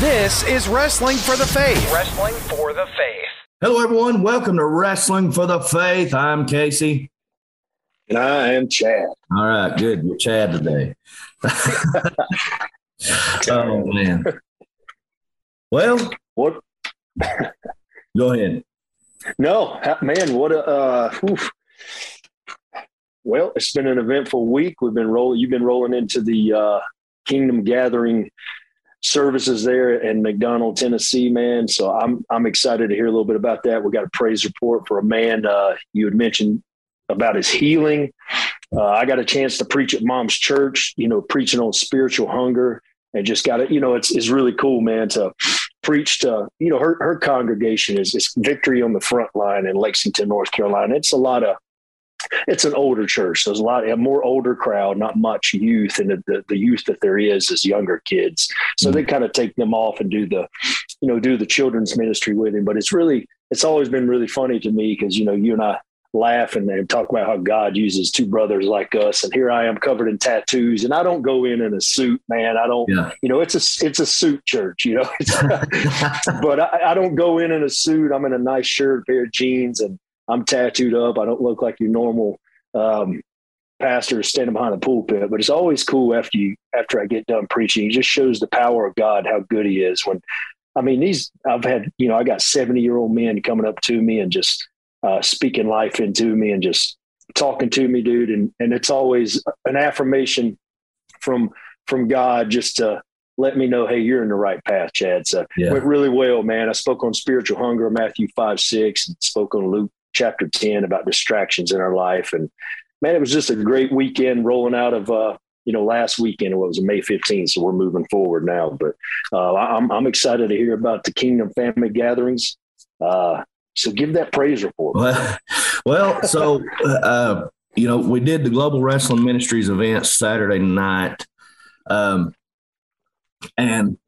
This is Wrestling for the Faith. Wrestling for the Faith. Hello, everyone. Welcome to Wrestling for the Faith. I'm Casey. And I am Chad. All right, good. You're Chad today. oh, man. Well, What? go ahead. No, man, what a. Uh, oof. Well, it's been an eventful week. We've been rolling. You've been rolling into the uh, Kingdom Gathering services there in McDonald, Tennessee, man. So I'm I'm excited to hear a little bit about that. We got a praise report for a man uh, you had mentioned about his healing. Uh, I got a chance to preach at Mom's church. You know, preaching on spiritual hunger, and just got it. You know, it's it's really cool, man, to preach to. You know, her her congregation is is Victory on the Front Line in Lexington, North Carolina. It's a lot of it's an older church. There's a lot, a more older crowd, not much youth, and the, the, the youth that there is is younger kids. So they mm-hmm. kind of take them off and do the, you know, do the children's ministry with him. But it's really, it's always been really funny to me because you know you and I laugh and, and talk about how God uses two brothers like us, and here I am covered in tattoos, and I don't go in in a suit, man. I don't, Yeah. you know, it's a it's a suit church, you know. but I, I don't go in in a suit. I'm in a nice shirt, pair of jeans, and I'm tattooed up. I don't look like your normal um, pastor standing behind the pulpit. But it's always cool after you after I get done preaching. It just shows the power of God, how good He is. When I mean, these I've had you know I got 70 year old men coming up to me and just uh, speaking life into me and just talking to me, dude. And and it's always an affirmation from from God just to let me know, hey, you're in the right path, Chad. So Yeah. went really well, man. I spoke on spiritual hunger, Matthew 5, 6, and spoke on Luke chapter 10 about distractions in our life. And man, it was just a great weekend rolling out of, uh, you know, last weekend, it was May 15th. So we're moving forward now. But uh, I'm, I'm excited to hear about the Kingdom family gatherings. Uh, so give that praise report. Well, well so, uh, you know, we did the Global Wrestling Ministries event Saturday night. Um, and,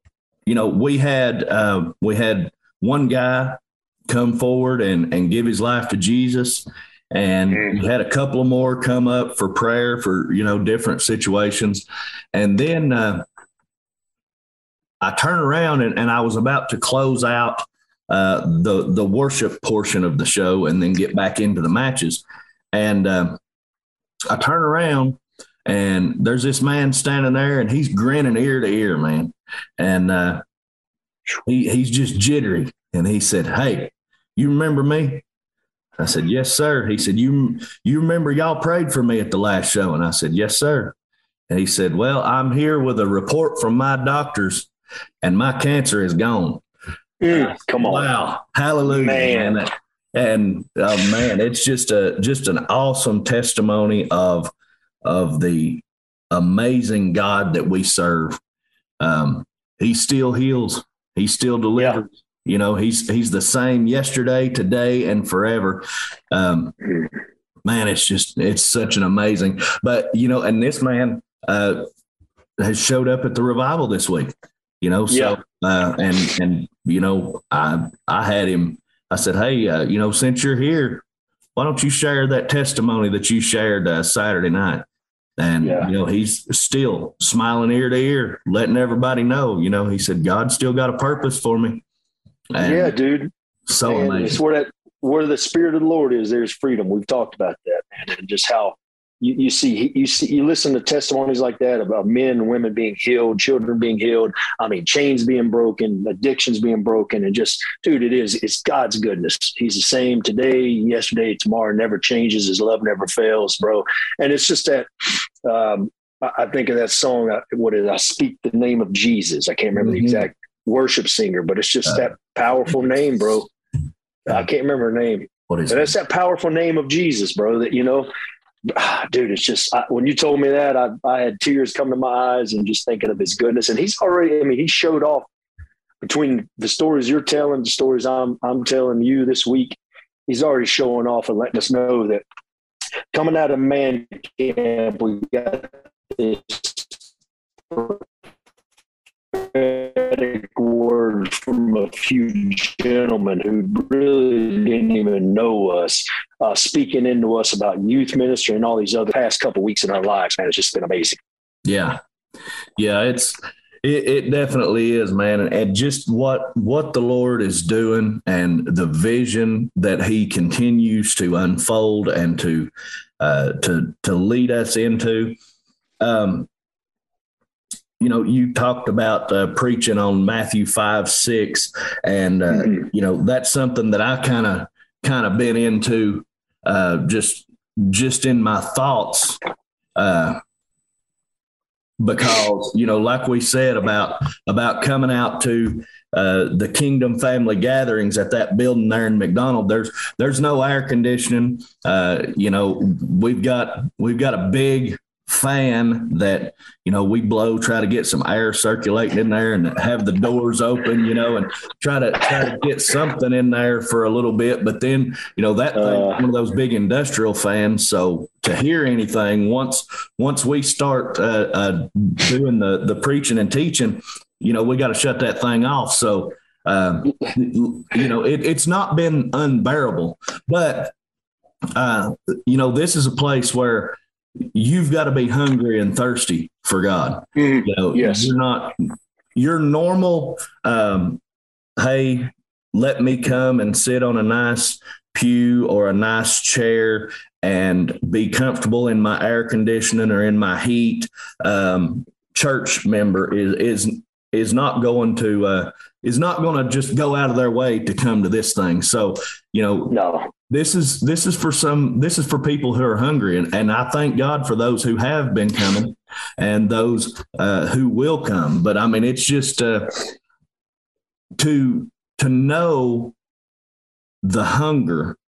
you know, we had, uh, we had one guy come forward and, and give his life to Jesus. And Mm. we had a couple of more come up for prayer for, you know, different situations. And then, uh, I turned around and, and I was about to close out uh, the the worship portion of the show and then get back into the matches. And um, I turn around and there's this man standing there and he's grinning ear to ear, man. And uh, he he's just jittery. And he said, "Hey, you remember me?" I said, "Yes, sir." He said, "You you remember y'all prayed for me at the last show?" And I said, "Yes, sir." And he said, "Well, I'm here with a report from my doctors, and my cancer is gone." Mm, come on. Wow. Hallelujah. Man. Man. And uh, man, it's just a just an awesome testimony of of the amazing God that we serve. Um, he still heals. He still delivers. You know, he's he's the same yesterday, today, and forever. Um, man, it's just it's such an amazing. But you know, and this man uh, has showed up at the revival this week. You know, so uh, and and you know, I I had him. I said, hey, uh, you know, since you're here, why don't you share that testimony that you shared uh, Saturday night? And Yeah. you know, he's still smiling ear to ear, letting everybody know. You know, he said, God's still got a purpose for me. And yeah, dude. so Man, amazing. It's where that where the spirit of the Lord is. There's freedom. We've talked about that, man, and just how you, you see you see you listen to testimonies like that about men and women being healed, children being healed. I mean, chains being broken, addictions being broken, and just dude, it is it's God's goodness. He's the same today, yesterday, tomorrow, never changes. His love never fails, bro. And it's just that. Um, I think of that song. uh, What is? I speak the name of Jesus? I can't remember Mhm. the exact worship singer, but it's just Uh, that powerful name, bro. I can't remember her name, What is but it? it's that powerful name of Jesus, bro. That you know, ah, dude. It's just I, when you told me that, I, I had tears come to my eyes and just thinking of His goodness. And He's already. I mean, He showed off between the stories you're telling, the stories I'm I'm telling you this week. He's already showing off and letting us know that coming out of man camp, we got this prophetic word from a few gentlemen who really didn't even know us, uh, speaking into us about youth ministry and all these other past couple weeks in our lives. Man, it's just been amazing. Yeah. Yeah, it's It, it, definitely is, man, and just what what the Lord is doing, and the vision that He continues to unfold and to uh, to to lead us into. Um, you know, you talked about uh, preaching on Matthew five six, and uh, mm-hmm. you know that's something that I kind of kind of been into uh, just just in my thoughts uh, because you know like we said about about coming out to uh, the kingdom family gatherings at that building there in McDonald. There's there's no air conditioning. Uh, you know, we've got we've got a big fan that you know we blow try to get some air circulating in there and have the doors open you know and try to try to get something in there for a little bit. But then you know that uh, one of those big industrial fans. So to hear anything once once we start uh, uh, doing the the preaching and teaching you know we got to shut that thing off. So um, you know it, it's not been unbearable. But uh, you know this is a place where you've got to be hungry and thirsty for God. Mm-hmm. You know, yes. you're not your normal. Um, hey, let me come and sit on a nice pew or a nice chair and be comfortable in my air conditioning or in my heat. Um, church member is is is not going to uh, is not going to just go out of their way to come to this thing. So you know, no. this is this is for some this is for people who are hungry. And, and i thank god for those who have been coming and those uh, who will come. But i mean it's just uh, to to know the hunger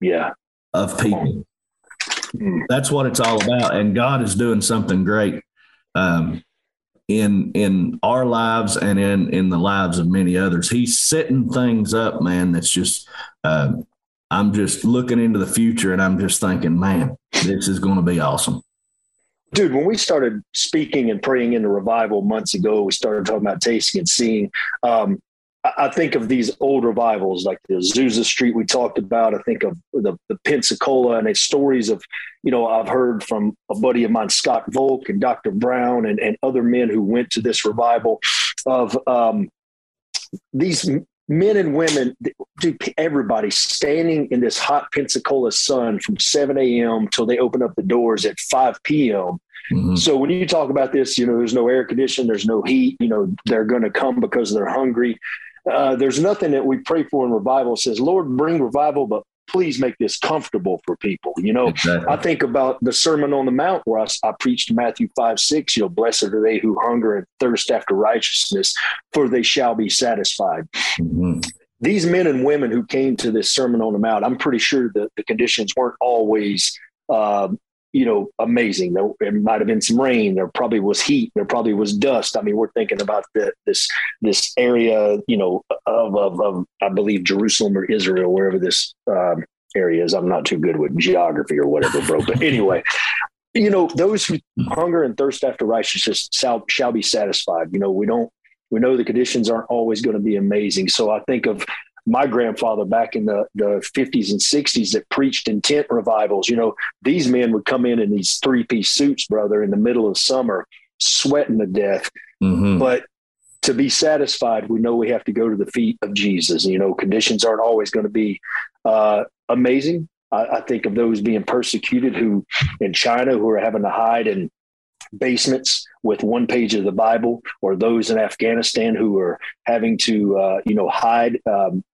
yeah. of people. Mm. that's what it's all about. And god is doing something great um, in in our lives and in in the lives of many others he's setting things up man that's just uh, I'm just looking into the future and I'm just thinking, man, this is going to be awesome. Dude, when we started speaking and praying into revival months ago, we started talking about tasting and seeing. Um, I think of these old revivals like the Azusa Street we talked about. I think of the, the Pensacola and it's stories of, you know, I've heard from a buddy of mine, Scott Volk and Dr. Brown and, and other men who went to this revival of um, these men and women, dude, everybody standing in this hot Pensacola sun from 7 a.m. till they open up the doors at 5 p.m. Mm-hmm. So when you talk about this, you know, there's no air conditioning, there's no heat, you know, they're going to come because they're hungry. Uh, there's nothing that we pray for in revival says, Lord, bring revival, but please make this comfortable for people. You know, exactly. I think about the Sermon on the Mount where I, I, preached Matthew 5 6, you know, blessed are they who hunger and thirst after righteousness, for they shall be satisfied. Mm-hmm. These men and women who came to this Sermon on the Mount, I'm pretty sure that the conditions weren't always uh, you know, amazing. There, there might have been some rain. There probably was heat. There probably was dust. I mean, we're thinking about the, this this area, you know, of, of, of I believe Jerusalem or Israel, wherever this um, area is. I'm not too good with geography or whatever, bro. But anyway, you know, those who hunger and thirst after righteousness shall, shall be satisfied. You know, we don't. We know the conditions aren't always going to be amazing. So I think of my grandfather back in the, the 50s and 60s that preached in tent revivals. You know, these men would come in in these three piece suits, brother, in the middle of summer, sweating to death. Mm-hmm. But to be satisfied, we know we have to go to the feet of Jesus. You know, conditions aren't always going to be uh, amazing. I, I think of those being persecuted who in China who are having to hide in basements with one page of the Bible, or those in Afghanistan who are having to, uh, you know, hide um,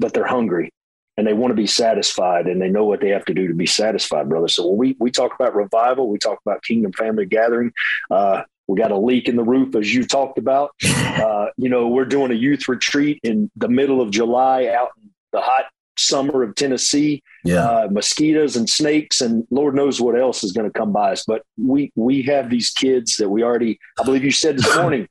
but they're hungry and they want to be satisfied and they know what they have to do to be satisfied, brother. So when we, we talk about revival, we talk about kingdom family gathering. Uh, we got a leak in the roof, as you talked about. Uh, you know, we're doing a youth retreat in the middle of July out in the hot summer of Tennessee. Yeah, uh, mosquitoes and snakes, and Lord knows what else is going to come by us. But we we have these kids that we already. I believe you said this morning.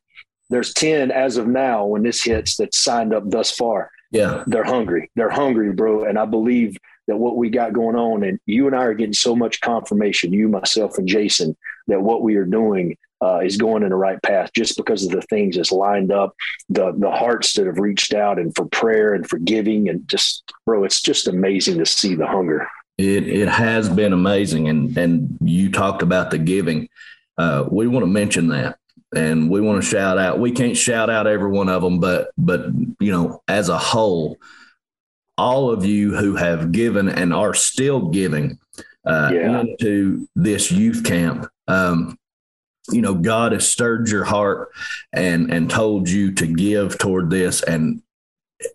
There's ten as of now when this hits that signed up thus far. Yeah. They're hungry. They're hungry, bro. And I believe that what we got going on, and you and I are getting so much confirmation, you, myself, and Jason, that what we are doing uh, is going in the right path just because of the things that's lined up, the the hearts that have reached out and for prayer and for giving, and just, bro, it's just amazing to see the hunger. It it has been amazing, and and you talked about the giving. Uh, we want to mention that and we want to shout out. We can't shout out every one of them, but but you know, as a whole, all of you who have given and are still giving uh, yeah. into this youth camp. Um, you know, God has stirred your heart and and told you to give toward this, and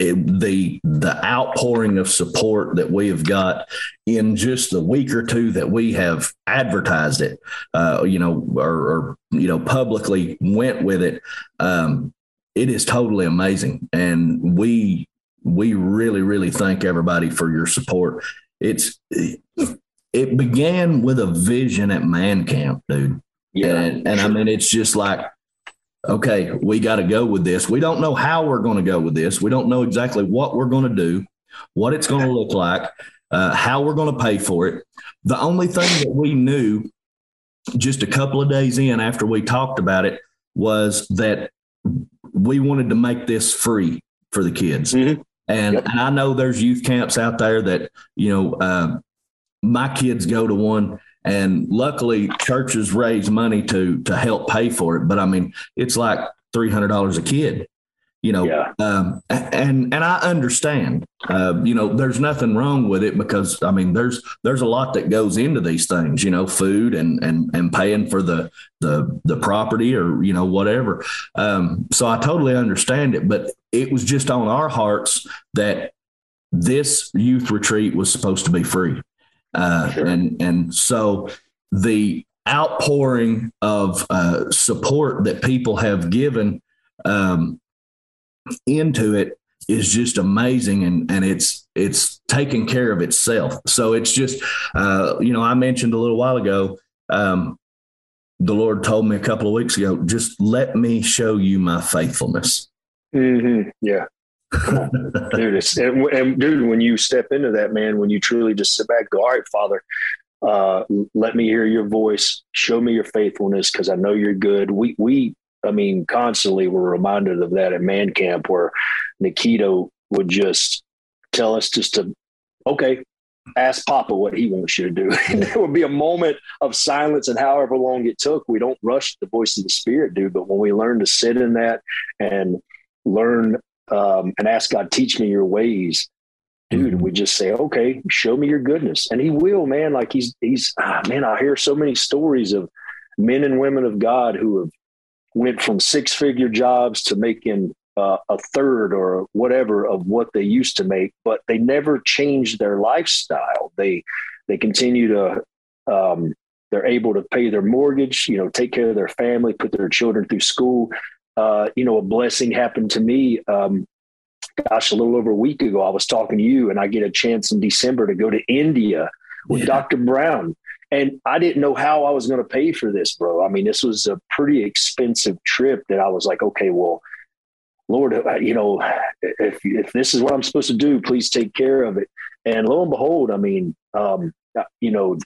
it, the the outpouring of support that we have got in just the week or two that we have advertised it, uh, you know, or, or, you know publicly went with it, um, it is totally amazing, and we we really really thank everybody for your support. It's it began with a vision at Man Camp, dude. Yeah, and, and I mean it's just like okay, we got to go with this. We don't know how we're going to go with this. We don't know exactly what we're going to do, what it's going to look like, uh, how we're going to pay for it. The only thing that we knew just a couple of days in after we talked about it was that we wanted to make this free for the kids. Mm-hmm. And, yep. and, I know there's youth camps out there that, you know, uh, my kids go to one and luckily, churches raise money to to help pay for it. But I mean, it's like three hundred dollars a kid, you know. Yeah. Um, and and I understand. Uh, you know, there's nothing wrong with it because I mean, there's there's a lot that goes into these things. You know, food and and and paying for the the the property or you know whatever. Um, so I totally understand it, but it was just on our hearts that this youth retreat was supposed to be free. Uh, sure. And and so the outpouring of uh, support that people have given um, into it is just amazing and and it's it's taking care of itself so it's just uh, you know i mentioned a little while ago um, the lord told me a couple of weeks ago just let me show you my faithfulness mm-hmm. yeah dude, and, and, dude, when you step into that, man, when you truly just sit back, go, all right, Father, uh, let me hear your voice, show me your faithfulness, because I know you're good. We, we, I mean, constantly we're reminded of that at Man Camp, where Nikita would just tell us just to, okay, ask Papa what he wants you to do. and there would be a moment of silence, and however long it took, we don't rush the voice of the Spirit, dude. But when we learn to sit in that and learn um, and ask God, teach me your ways. Dude, mm-hmm. we just say, okay, show me your goodness. And he will, man. Like he's, he's, ah, man, I hear so many stories of men and women of God who have went from six figure jobs to making uh, a third or whatever of what they used to make, but they never changed their lifestyle. They, they continue to, um, they're able to pay their mortgage, you know, take care of their family, put their children through school uh, you know, a blessing happened to me. Um, gosh, a little over a week ago, I was talking to you, and I get a chance in December to go to India with yeah. Dr. Brown. And I didn't know how I was going to pay for this, bro. I mean, this was a pretty expensive trip that I was like, okay, well, Lord, uh, you know, if if this is what I'm supposed to do, please take care of it. And lo and behold, I mean, um, uh, you know,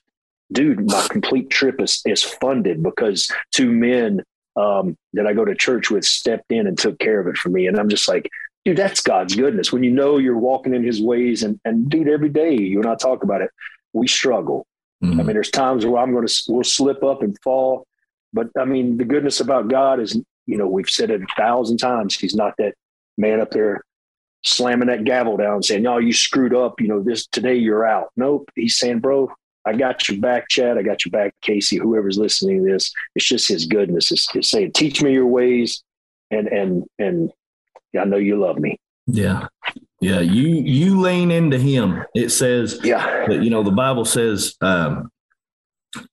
dude, my complete trip is is funded because two men um, that I go to church with stepped in and took care of it for me. And I'm just like, dude, that's God's goodness. When you know you're walking in his ways and, and dude, every day you and I talk about it, we struggle. Mm-hmm. I mean, there's times where I'm going to, we'll slip up and fall. But I mean, the goodness about God is, you know, we've said it a thousand times. He's not that man up there slamming that gavel down saying, no, you screwed up. You know, this today you're out. Nope. He's saying, bro, I got your back, Chad. I got your back, Casey. Whoever's listening to this, it's just His goodness. It's, it's saying, "Teach me your ways," and and and I know you love me. Yeah, yeah. You you lean into Him. It says, yeah. That, you know, the Bible says um,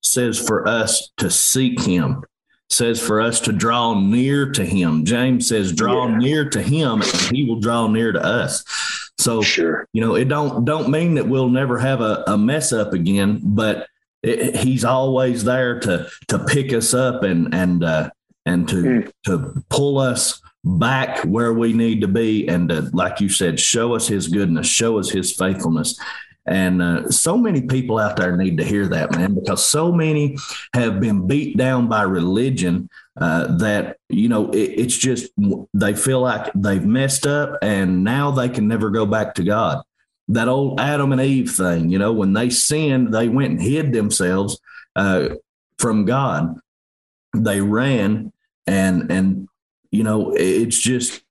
says for us to seek Him. Says for us to draw near to Him. James says, "Draw yeah. near to Him, and He will draw near to us." So sure, you know, it don't don't mean that we'll never have a, a mess up again, but it, he's always there to to pick us up and and uh, and to mm. to pull us back where we need to be and to, like you said show us his goodness show us his faithfulness and uh, so many people out there need to hear that, man, because so many have been beat down by religion uh, that, you know, it, it's just they feel like they've messed up and now they can never go back to God. That old Adam and Eve thing, you know, when they sinned, they went and hid themselves uh, from God. They ran and and you know it's just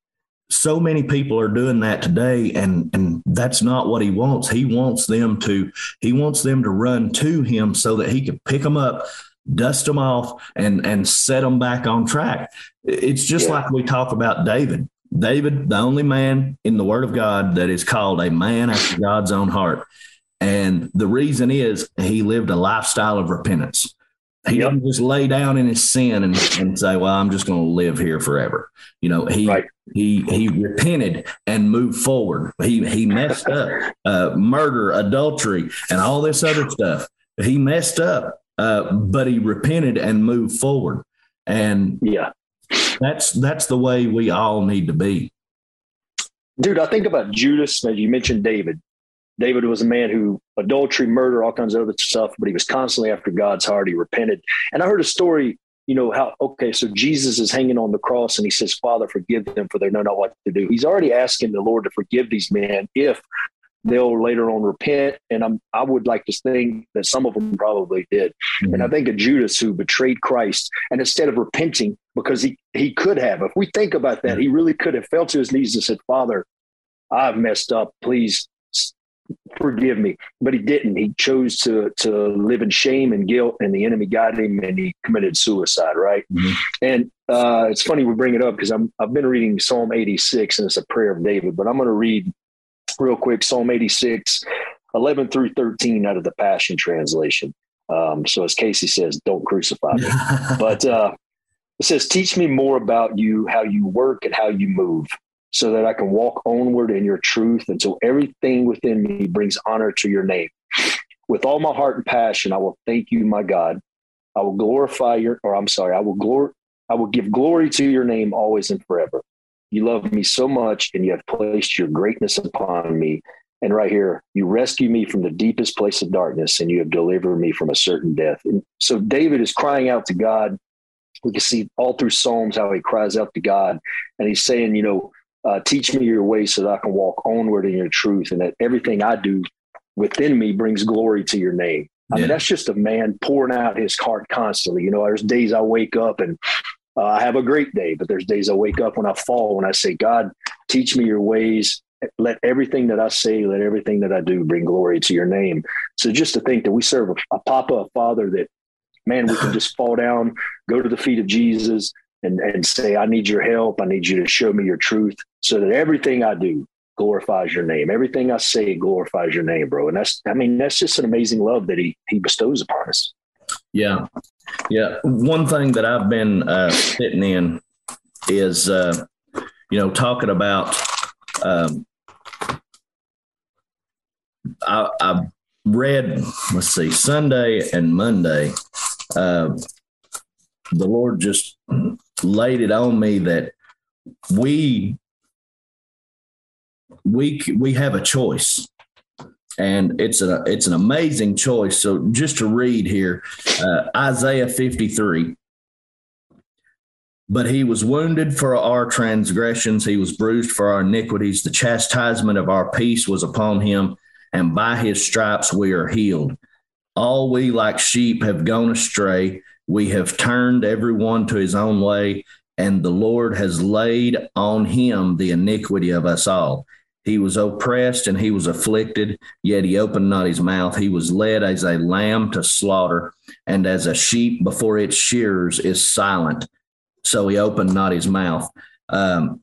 so many people are doing that today and and that's not what he wants. He wants them to he wants them to run to him so that he can pick them up dust them off and and set them back on track. It's just yeah. like we talk about david. David the only man in the word of god that is called a man after god's own heart. And the reason is he lived a lifestyle of repentance he yep. didn't just lay down in his sin and, and say, "Well, I'm just going to live here forever." You know, he right. he he repented and moved forward. He he messed up, uh, murder, adultery, and all this other stuff. He messed up, uh, but he repented and moved forward. And yeah, that's that's the way we all need to be. Dude, I think about Judas. As you mentioned David, David was a man who adultery, murder, all kinds of other stuff, but he was constantly after God's heart. He repented. And I heard a story, you know, how, okay, so Jesus is hanging on the cross and he says, Father, forgive them for they know not what to do. He's already asking the Lord to forgive these men if they'll later on repent. And I'm, I would like to think that some of them probably did. Mm-hmm. And I think of Judas who betrayed Christ and instead of repenting, because he, he could have, if we think about that, he really could have fell to his knees and said, Father, I've messed up. Please forgive me. But he didn't. He chose to to live in shame and guilt and the enemy got him and he committed suicide right? Mm-hmm. and uh, it's funny we bring it up because i'm i've been reading psalm 86 and it's a prayer of david but i'm going to read real quick psalm 86 11 through 13 out of the passion translation. Um, so as casey says don't crucify me. But uh, it says teach me more about you how you work and how you move so that I can walk onward in your truth until everything within me brings honor to your name. With all my heart and passion, I will thank you, my God. I will glorify your, or I'm sorry, I will glory, I will give glory to your name always and forever. You love me so much and you have placed your greatness upon me. And right here, you rescue me from the deepest place of darkness and you have delivered me from a certain death. And so David is crying out to God. We can see all through Psalms how he cries out to God and he's saying, you know, uh, teach me your way so that I can walk onward in your truth and that everything I do within me brings glory to your name. I yeah. mean, that's just a man pouring out his heart constantly. You know, there's days I wake up and uh, I have a great day, but there's days I wake up when I fall, when I say, God, teach me your ways. Let everything that I say, let everything that I do bring glory to your name. So just to think that we serve a, a Papa, a Father that, man, we can just fall down, go to the feet of Jesus, and, and say, I need your help. I need you to show me your truth so that everything I do glorifies your name. Everything I say glorifies your name, bro. And that's, I mean, that's just an amazing love that he, he bestows upon us. Yeah. Yeah. One thing that I've been uh, sitting in is, uh, you know, talking about, um, I, I read, let's see, Sunday and Monday, uh, the Lord just laid it on me that we we we have a choice. And it's a it's an amazing choice. So just to read here uh, isaiah 53 but he was wounded for our transgressions. He was bruised for our iniquities. The chastisement of our peace was upon him and by his stripes we are healed. All we like sheep have gone astray we have turned everyone to his own way and the lord has laid on him the iniquity of us all he was oppressed and he was afflicted, yet he opened not his mouth. He was led as a lamb to slaughter, and as a sheep before its shears is silent. So he opened not his mouth. Um,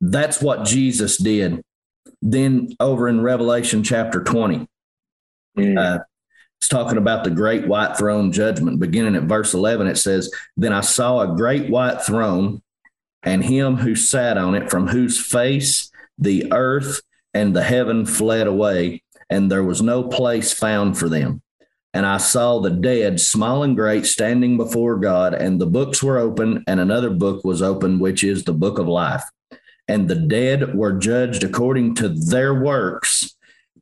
that's what Jesus did. Then over in Revelation chapter 20, mm. uh, it's talking about the great white throne judgment. Beginning at verse 11, it says, Then I saw a great white throne and him who sat on it, from whose face the earth and the heaven fled away, and there was no place found for them. And I saw the dead, small and great, standing before God, and the books were open, and another book was open, which is the book of life. And the dead were judged according to their works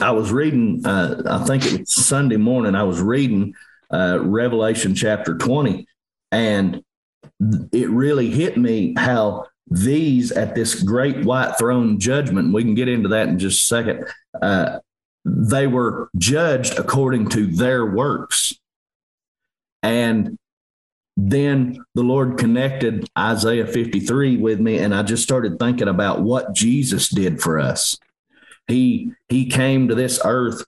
I was reading, uh, I think it was Sunday morning, I was reading uh, Revelation chapter 20, and it really hit me how these at this great white throne judgment, we can get into that in just a second, uh, they were judged according to their works. And then the Lord connected Isaiah 53 with me, and I just started thinking about what Jesus did for us. He he came to this earth,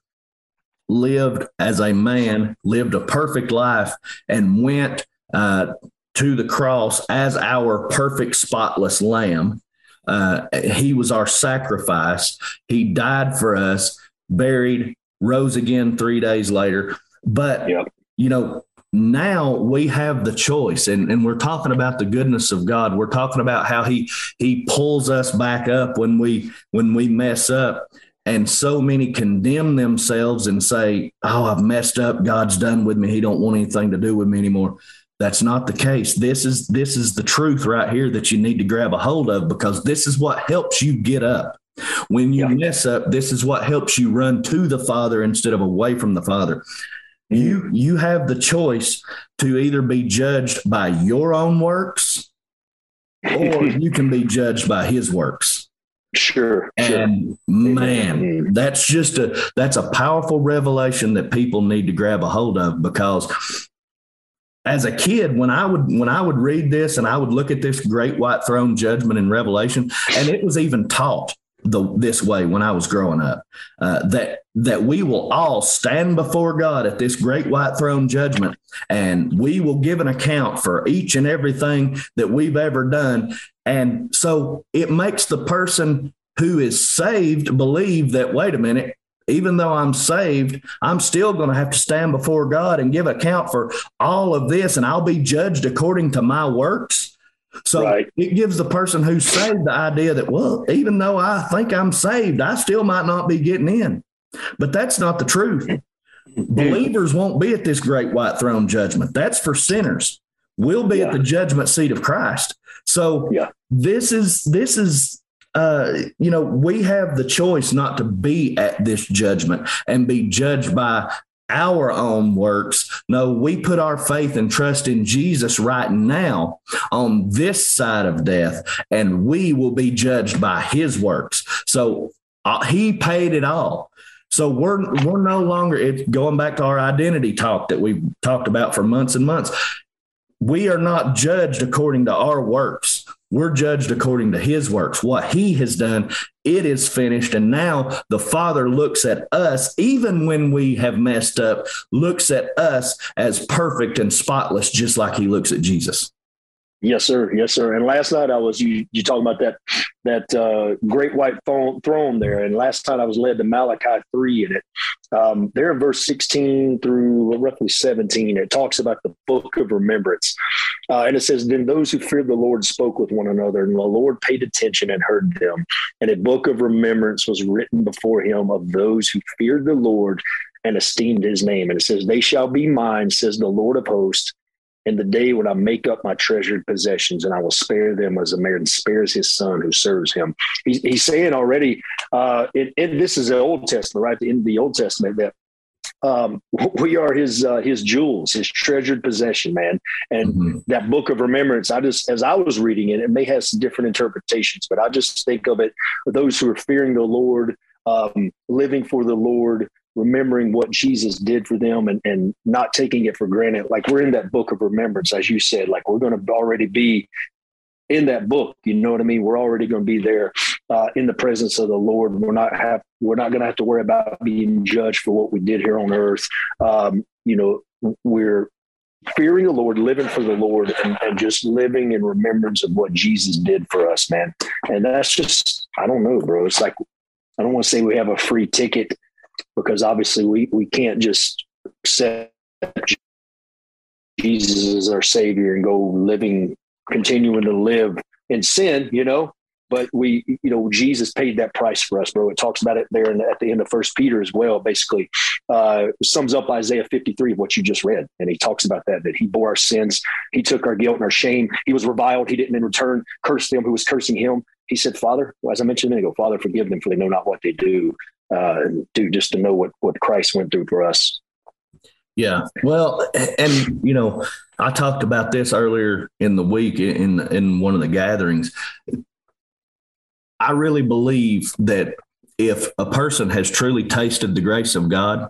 lived as a man, lived a perfect life, and went uh, to the cross as our perfect, spotless lamb. Uh, he was our sacrifice. He died for us buried, rose again three days later. But, yep. you know, now we have the choice and, and we're talking about the goodness of god. We're talking about how he he pulls us back up when we when we mess up. And so many condemn themselves and say oh i've messed up. God's done with me. He don't want anything to do with me anymore. That's not the case. This is this is the truth right here that you need to grab a hold of because this is what helps you get up. When you yeah. mess up, this is what helps you run to the Father instead of away from the Father. You you have the choice to either be judged by your own works or you can be judged by his works. Sure. And sure. man, that's just a that's a powerful revelation that people need to grab a hold of because as a kid when i would when i would read this and i would look at this great white throne judgment in revelation and it was even taught the this way when I was growing up. Uh, that that we will all stand before God at this great white throne judgment, and we will give an account for each and everything that we've ever done. And so it makes the person who is saved believe that wait a minute. Even though I'm saved, I'm still going to have to stand before God and give account for all of this, and I'll be judged according to my works. So right. it gives the person who's saved the idea that, well, even though I think I'm saved, I still might not be getting in. But that's not the truth. Believers won't be at this great white throne judgment. That's for sinners. We'll be yeah. at the judgment seat of Christ. So yeah. this is this is uh, you know, we have the choice not to be at this judgment and be judged by our own works. No, we put our faith and trust in Jesus right now on this side of death, and we will be judged by his works. So uh, he paid it all. So we're we're no longer it's going back to our identity talk that we've talked about for months and months. We are not judged according to our works. We're judged according to his works, what he has done. It is finished. And now the Father looks at us, even when we have messed up, looks at us as perfect and spotless, just like he looks at Jesus. Yes, sir. Yes, sir. And last night I was you. You talking about that that uh, great white throne there, and last night I was led to Malachi three in it. Um, there in verse sixteen through roughly seventeen, it talks about the book of remembrance, uh, and it says, "Then those who feared the Lord spoke with one another, and the Lord paid attention and heard them. And a book of remembrance was written before him of those who feared the Lord and esteemed His name. And it says, "They shall be mine," says the Lord of hosts in the day when I make up my treasured possessions, and I will spare them as a man spares his son who serves him. He's, he's saying already, uh, it, it, this is the Old Testament, right? In the Old Testament, that um, we are his uh, his jewels, his treasured possession, man. And mm-hmm. that book of remembrance, I just as I was reading it, it may have some different interpretations, but I just think of it those who are fearing the Lord, um, living for the Lord, remembering what Jesus did for them and, and not taking it for granted. Like we're in that book of remembrance, as you said, like we're going to already be in that book. You know what I mean? We're already going to be there uh, in the presence of the Lord. We're not have, we're not going to have to worry about being judged for what we did here on earth. Um, you know, we're fearing the Lord, living for the Lord and, and just living in remembrance of what Jesus did for us, man. And that's just, I don't know, bro. It's like, I don't want to say we have a free ticket because obviously we, we can't just accept Jesus as our savior and go living, continuing to live in sin, you know, but we, you know, Jesus paid that price for us, bro. It talks about it there at the end of First Peter as well. Basically, uh, sums up Isaiah 53 of what you just read, and he talks about that that he bore our sins, he took our guilt and our shame. He was reviled, he didn't in return curse them who was cursing him. He said, "Father," as I mentioned a minute ago, "Father, forgive them, for they know not what they do." Uh, do just to know what what Christ went through for us. Yeah. Well, and you know, I talked about this earlier in the week in in one of the gatherings. I really believe that if a person has truly tasted the grace of God,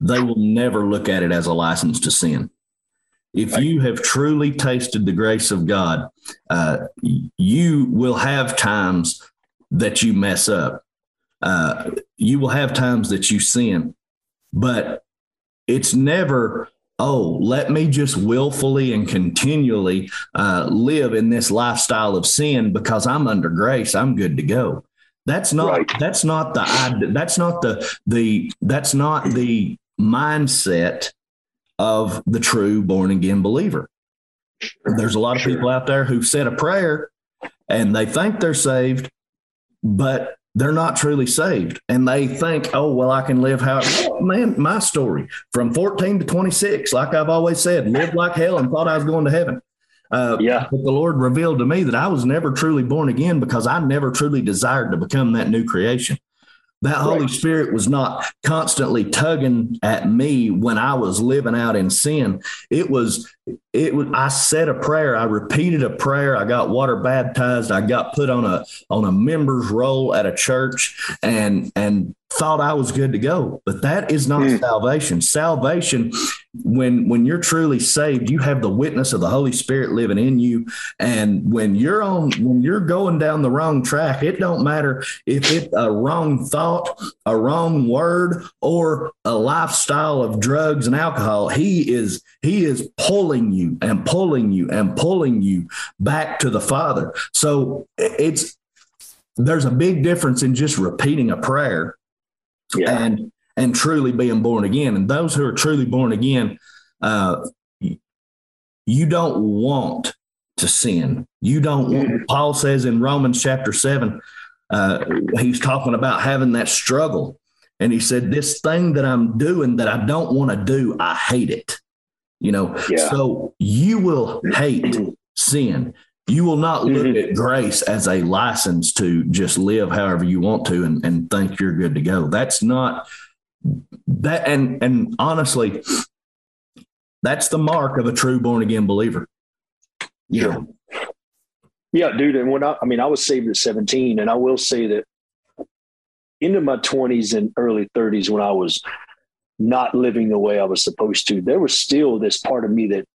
they will never look at it as a license to sin. If you have truly tasted the grace of God, uh, you will have times that you mess up. Uh, you will have times that you sin, but it's never oh, let me just willfully and continually uh, live in this lifestyle of sin because I'm under grace. I'm good to go. That's not right. that's not the that's not the the that's not the mindset of the true born again believer. There's a lot of people out there who've said a prayer and they think they're saved, but they're not truly saved. And they think oh well i can live how man my story from 14 to 26 like i've always said lived like hell and thought i was going to heaven. Uh, yeah. but the lord revealed to me that i was never truly born again because i never truly desired to become that new creation. That Holy Spirit was not constantly tugging at me when I was living out in sin. It was, it was, I said a prayer. I repeated a prayer. I got water baptized. I got put on a, on a member's roll at a church and, and thought I was good to go. But that is not mm. salvation. Salvation, when when you're truly saved, you have the witness of the Holy Spirit living in you. And when you're on when you're going down the wrong track, it don't matter if it's a wrong thought, a wrong word, or a lifestyle of drugs and alcohol. He is he is pulling you and pulling you and pulling you back to the Father. So it's there's a big difference in just repeating a prayer yeah. and and truly being born again. And those who are truly born again, uh, you don't want to sin. You don't. Want, mm-hmm. Paul says in Romans chapter seven, uh, he's talking about having that struggle, and he said, "This thing that I'm doing that I don't want to do, I hate it." You know, yeah. so you will hate sin. You will not look mm-hmm. at grace as a license to just live however you want to and, and think you're good to go. That's not that and and honestly, that's the mark of a true born again believer. Yeah. Yeah, dude. And when I I mean I was saved at 17, and I will say that into my 20s and early 30s when I was not living the way I was supposed to, there was still this part of me that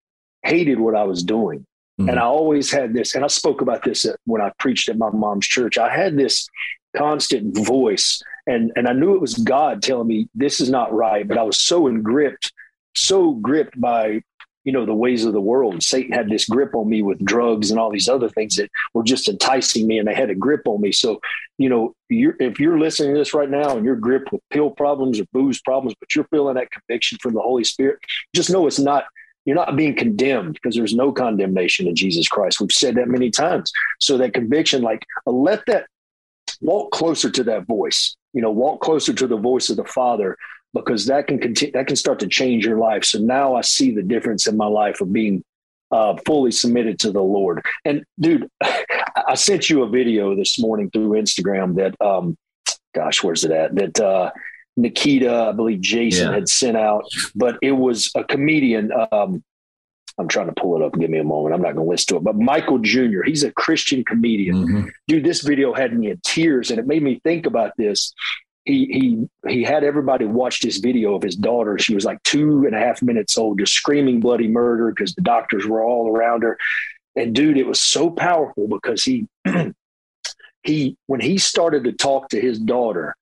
hated what I was doing. Mm-hmm. And I always had this, and I spoke about this when I preached at my mom's church. I had this constant voice, and and I knew it was God telling me this is not right. But I was so engripped, so gripped by you know the ways of the world. Satan had this grip on me with drugs and all these other things that were just enticing me, and they had a grip on me. So you know, you're, if you're listening to this right now and you're gripped with pill problems or booze problems, but you're feeling that conviction from the Holy Spirit, just know it's not you're not being condemned because there's no condemnation in Jesus Christ. We've said that many times. So that conviction, like uh, let that walk closer to that voice, you know, walk closer to the voice of the Father because that can continue, that can start to change your life. So now I see the difference in my life of being uh, fully submitted to the Lord. And dude, I sent you a video this morning through Instagram that, um, gosh, where's it at? That, uh, Nikita, I believe Jason yeah. had sent out, but it was a comedian. Um, I'm trying to pull it up. Give me a moment. I'm not going to listen to it. But Michael Jr., he's a Christian comedian. Mm-hmm. Dude, this video had me in tears, and it made me think about this. He he he had everybody watch this video of his daughter. She was like two and a half minutes old, just screaming bloody murder because the doctors were all around her. And dude, it was so powerful because he he when he started to talk to his daughter,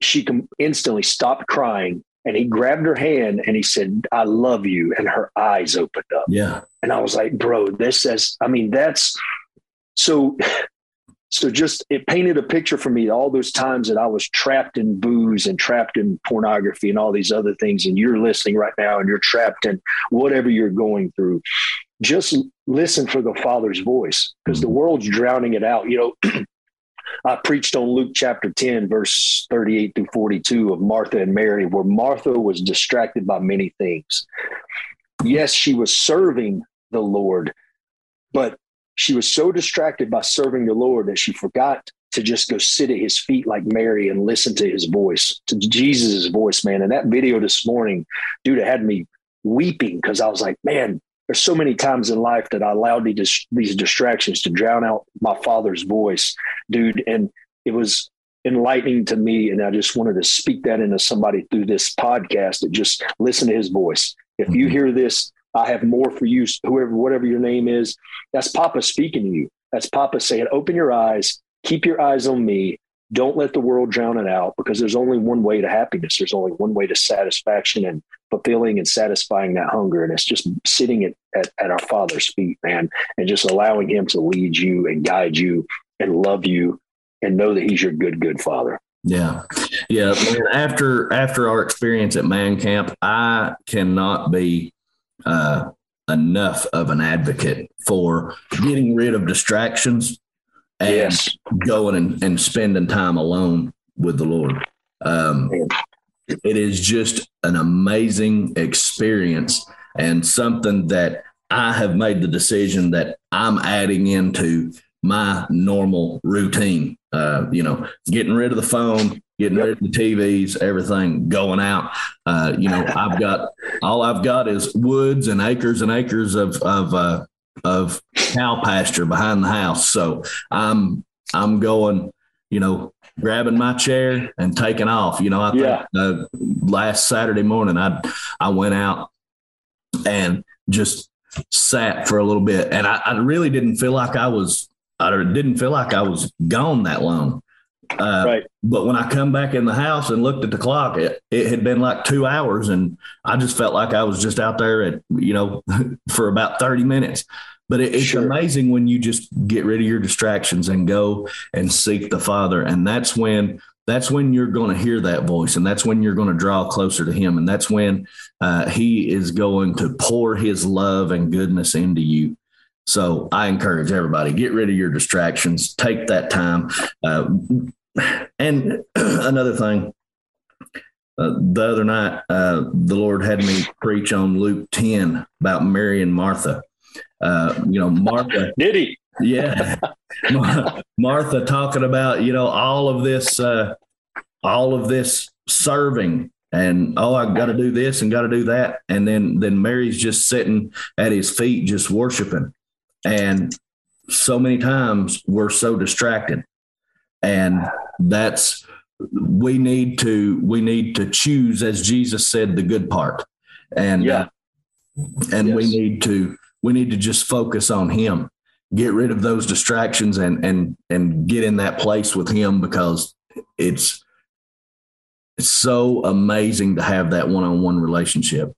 she instantly stopped crying and he grabbed her hand and he said, I love you. And her eyes opened up. Yeah. And I was like, bro, this says, I mean, that's so, so just it painted a picture for me all those times that I was trapped in booze and trapped in pornography and all these other things. And you're listening right now and you're trapped in whatever you're going through. just listen for the Father's voice because the mm-hmm. world's drowning it out. You know, I preached on Luke chapter 10, verse 38 through 42 of Martha and Mary, where Martha was distracted by many things. Yes, she was serving the Lord, but she was so distracted by serving the Lord that she forgot to just go sit at his feet like Mary and listen to his voice, to Jesus' voice, man. And that video this morning, dude, it had me weeping because I was like, man, there's so many times in life that I allowed these, these distractions to drown out my father's voice, dude. And it was enlightening to me. And I just wanted to speak that into somebody through this podcast that just listen to his voice. If you mm-hmm. hear this, I have more for you, whoever, whatever your name is. That's Papa speaking to you. That's Papa saying, open your eyes, keep your eyes on me. Don't let the world drown it out because there's only one way to happiness. There's only one way to satisfaction and fulfilling and satisfying that hunger. And it's just sitting at, at, at our Father's feet, man, and just allowing Him to lead you and guide you and love you and know that He's your good, good Father. Yeah. Yeah. After after our experience at Man Camp, I cannot be uh, enough of an advocate for getting rid of distractions and yes. going and, and spending time alone with the Lord. Um, it is just an amazing experience and something that I have made the decision that I'm adding into my normal routine. Uh, you know, getting rid of the phone, getting rid of the TVs, everything going out. Uh, you know, I've got all I've got is woods and acres and acres of of uh, of cow pasture behind the house. So I'm I'm going, you know, grabbing my chair and taking off. You know, I yeah. think uh, last Saturday morning I I went out and just sat for a little bit, and I, I really didn't feel like I was I didn't feel like I was gone that long. Uh, right. But when I come back in the house and looked at the clock, it, it had been like two hours, and I just felt like I was just out there at you know for about thirty minutes. But it, it's sure. amazing when you just get rid of your distractions and go and seek the Father, and that's when that's when you're going to hear that voice, and that's when you're going to draw closer to Him, and that's when uh, He is going to pour His love and goodness into you. So I encourage everybody get rid of your distractions, take that time. Uh, and another thing, uh, the other night, uh, the Lord had me preach on Luke 10 about Mary and Martha. Uh, you know, Martha. Did he? Yeah. Martha talking about, you know, all of this, uh, all of this serving and oh i got to do this and got to do that and then then mary's just sitting at his feet just worshiping and so many times we're so distracted and that's we need to we need to choose as jesus said the good part and yeah. Uh, and yes. we need to we need to just focus on him get rid of those distractions and and and get in that place with him because it's it's so amazing to have that one-on-one relationship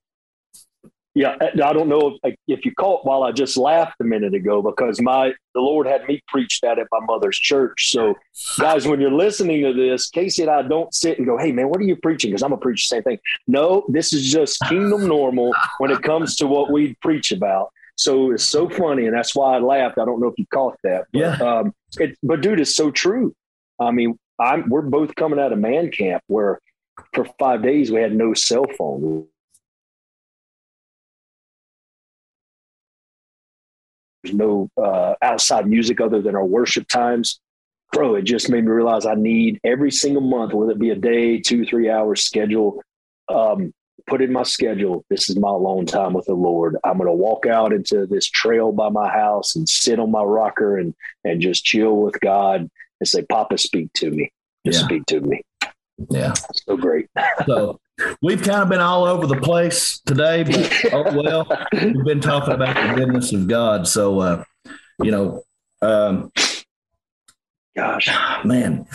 yeah, I don't know if, if you caught while I just laughed a minute ago because my the Lord had me preach that at my mother's church. So, guys, when you're listening to this, Casey and I don't sit and go, "Hey, man, what are you preaching?" Because I'm gonna preach the same thing. No, this is just kingdom normal when it comes to what we preach about. So it's so funny, and that's why I laughed. I don't know if you caught that. But, yeah. Um, it, but dude, it's so true. I mean, I'm we're both coming out of man camp where for five days we had no cell phone There's no uh, outside music other than our worship times. Bro, it just made me realize I need every single month, whether it be a day, two, three hours schedule, um, put in my schedule. This is my alone time with the Lord. I'm going to walk out into this trail by my house and sit on my rocker and and just chill with God and say, "Papa, speak to me. Just yeah. speak to me." Yeah, so great. so We've kind of been all over the place today, but oh well, we've been talking about the goodness of God. So, uh, you know, um, gosh, man.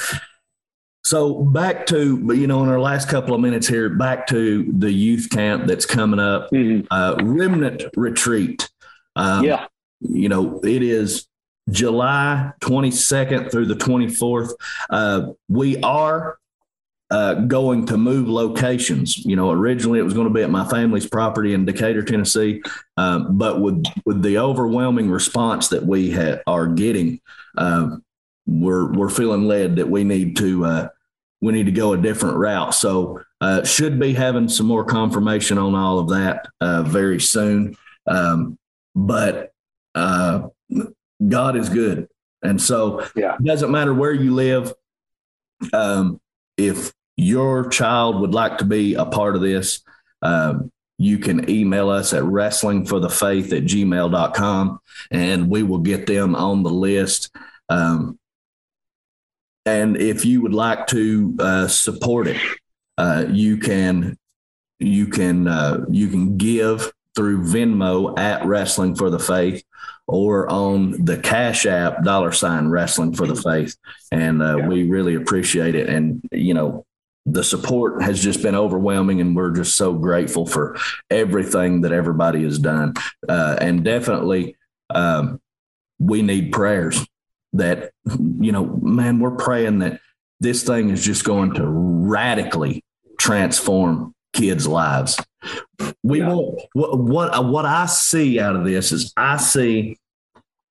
So back to you know in our last couple of minutes here, back to the youth camp that's coming up, mm-hmm. uh, Remnant Retreat. Um, yeah, you know it is July 22nd through the 24th. Uh, we are uh, going to move locations. You know, originally it was going to be at my family's property in Decatur, Tennessee, um, but with with the overwhelming response that we ha- are getting, uh, we're we're feeling led that we need to uh, we need to go a different route. So uh, should be having some more confirmation on all of that uh, very soon. Um, but uh, God is good, and so yeah. it doesn't matter where you live. Um, if your child would like to be a part of this, um, you can email us at wrestlingforthefaith at gmail.com and we will get them on the list. Um, and if you would like to uh, support it, uh, you can you can uh, you can give through Venmo at Wrestling for the Faith or on the Cash App dollar sign Wrestling for the Faith, and uh, yeah. we really appreciate it. And you know, the support has just been overwhelming, and we're just so grateful for everything that everybody has done. Uh, and definitely, um, we need prayers. That you know, man, we're praying that this thing is just going to radically transform kids' lives. We yeah. want what, what uh, what I see out of this is I see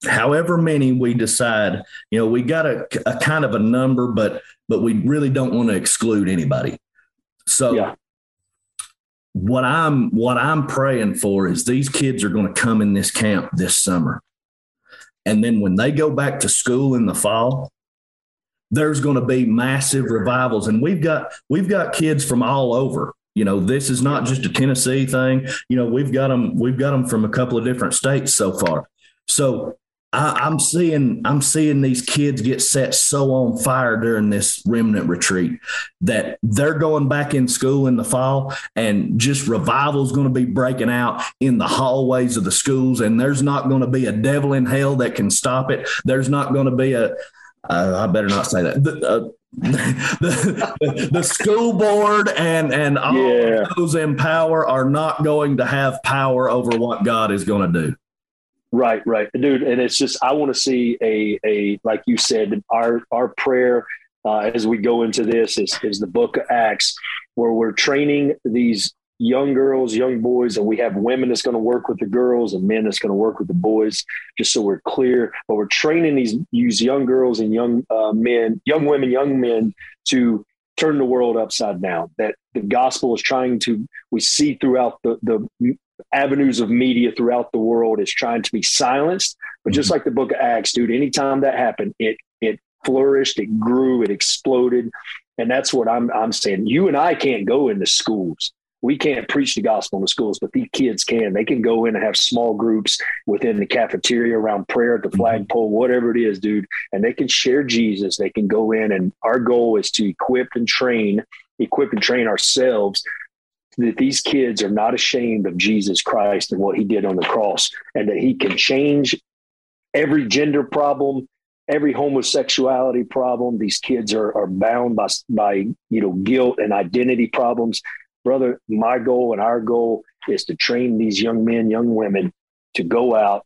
however many we decide, you know, we got a, a kind of a number, but but we really don't want to exclude anybody. So yeah. what I'm what I'm praying for is these kids are going to come in this camp this summer. And then when they go back to school in the fall, there's going to be massive revivals and we've got we've got kids from all over you know this is not just a tennessee thing you know we've got them we've got them from a couple of different states so far so I, am seeing I'm seeing these kids get set so on fire during this remnant retreat that they're going back in school in the fall and just revival is going to be breaking out in the hallways of the schools and there's not going to be a devil in hell that can stop it. There's not going to be a uh, I better not say that. The, uh, the, the, school board and and all yeah. those in power are not going to have power over what God is going to do. Right, right, dude. And it's just I want to see a a like you said, our our prayer uh, as we go into this is is the Book of Acts, where we're training these young girls, young boys, and we have women that's going to work with the girls and men that's going to work with the boys, just so we're clear. But we're training these use young girls and young uh, men, young women, young men to turn the world upside down. That the gospel is trying to we see throughout the the avenues of media throughout the world is trying to be silenced. But just mm-hmm. like the book of Acts, dude, anytime that happened, it it flourished, it grew, it exploded. And that's what I'm I'm saying. You and I can't go into schools. We can't preach the gospel in the schools, but these kids can. They can go in and have small groups within the cafeteria, around prayer at the mm-hmm. flagpole, whatever it is, dude. And they can share Jesus. They can go in, and our goal is to equip and train, equip and train ourselves that these kids are not ashamed of Jesus Christ and what he did on the cross, and that he can change every gender problem, every homosexuality problem. These kids are, are bound by, by you know guilt and identity problems. Brother, my goal and our goal is to train these young men, young women to go out,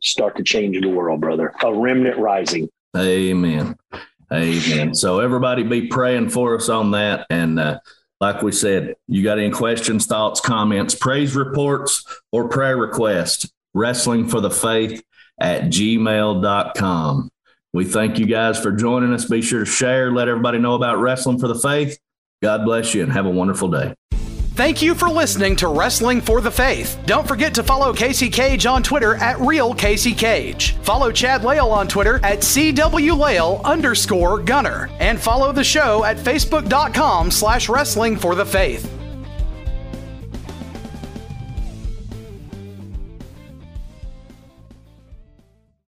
start to change the world, brother. A remnant rising. Amen. Amen. So everybody be praying for us on that. And uh, like we said, you got any questions, thoughts, comments, praise reports, or prayer requests, wrestling for the faith at gmail.com. We thank you guys for joining us. Be sure to share, let everybody know about Wrestling for the Faith. God bless you and have a wonderful day. Thank you for listening to Wrestling for the Faith. Don't forget to follow Casey Cage on Twitter at Real Casey Cage. Follow Chad Lale on Twitter at CWLale underscore Gunner. And follow the show at Facebook.com slash Wrestling for the Faith.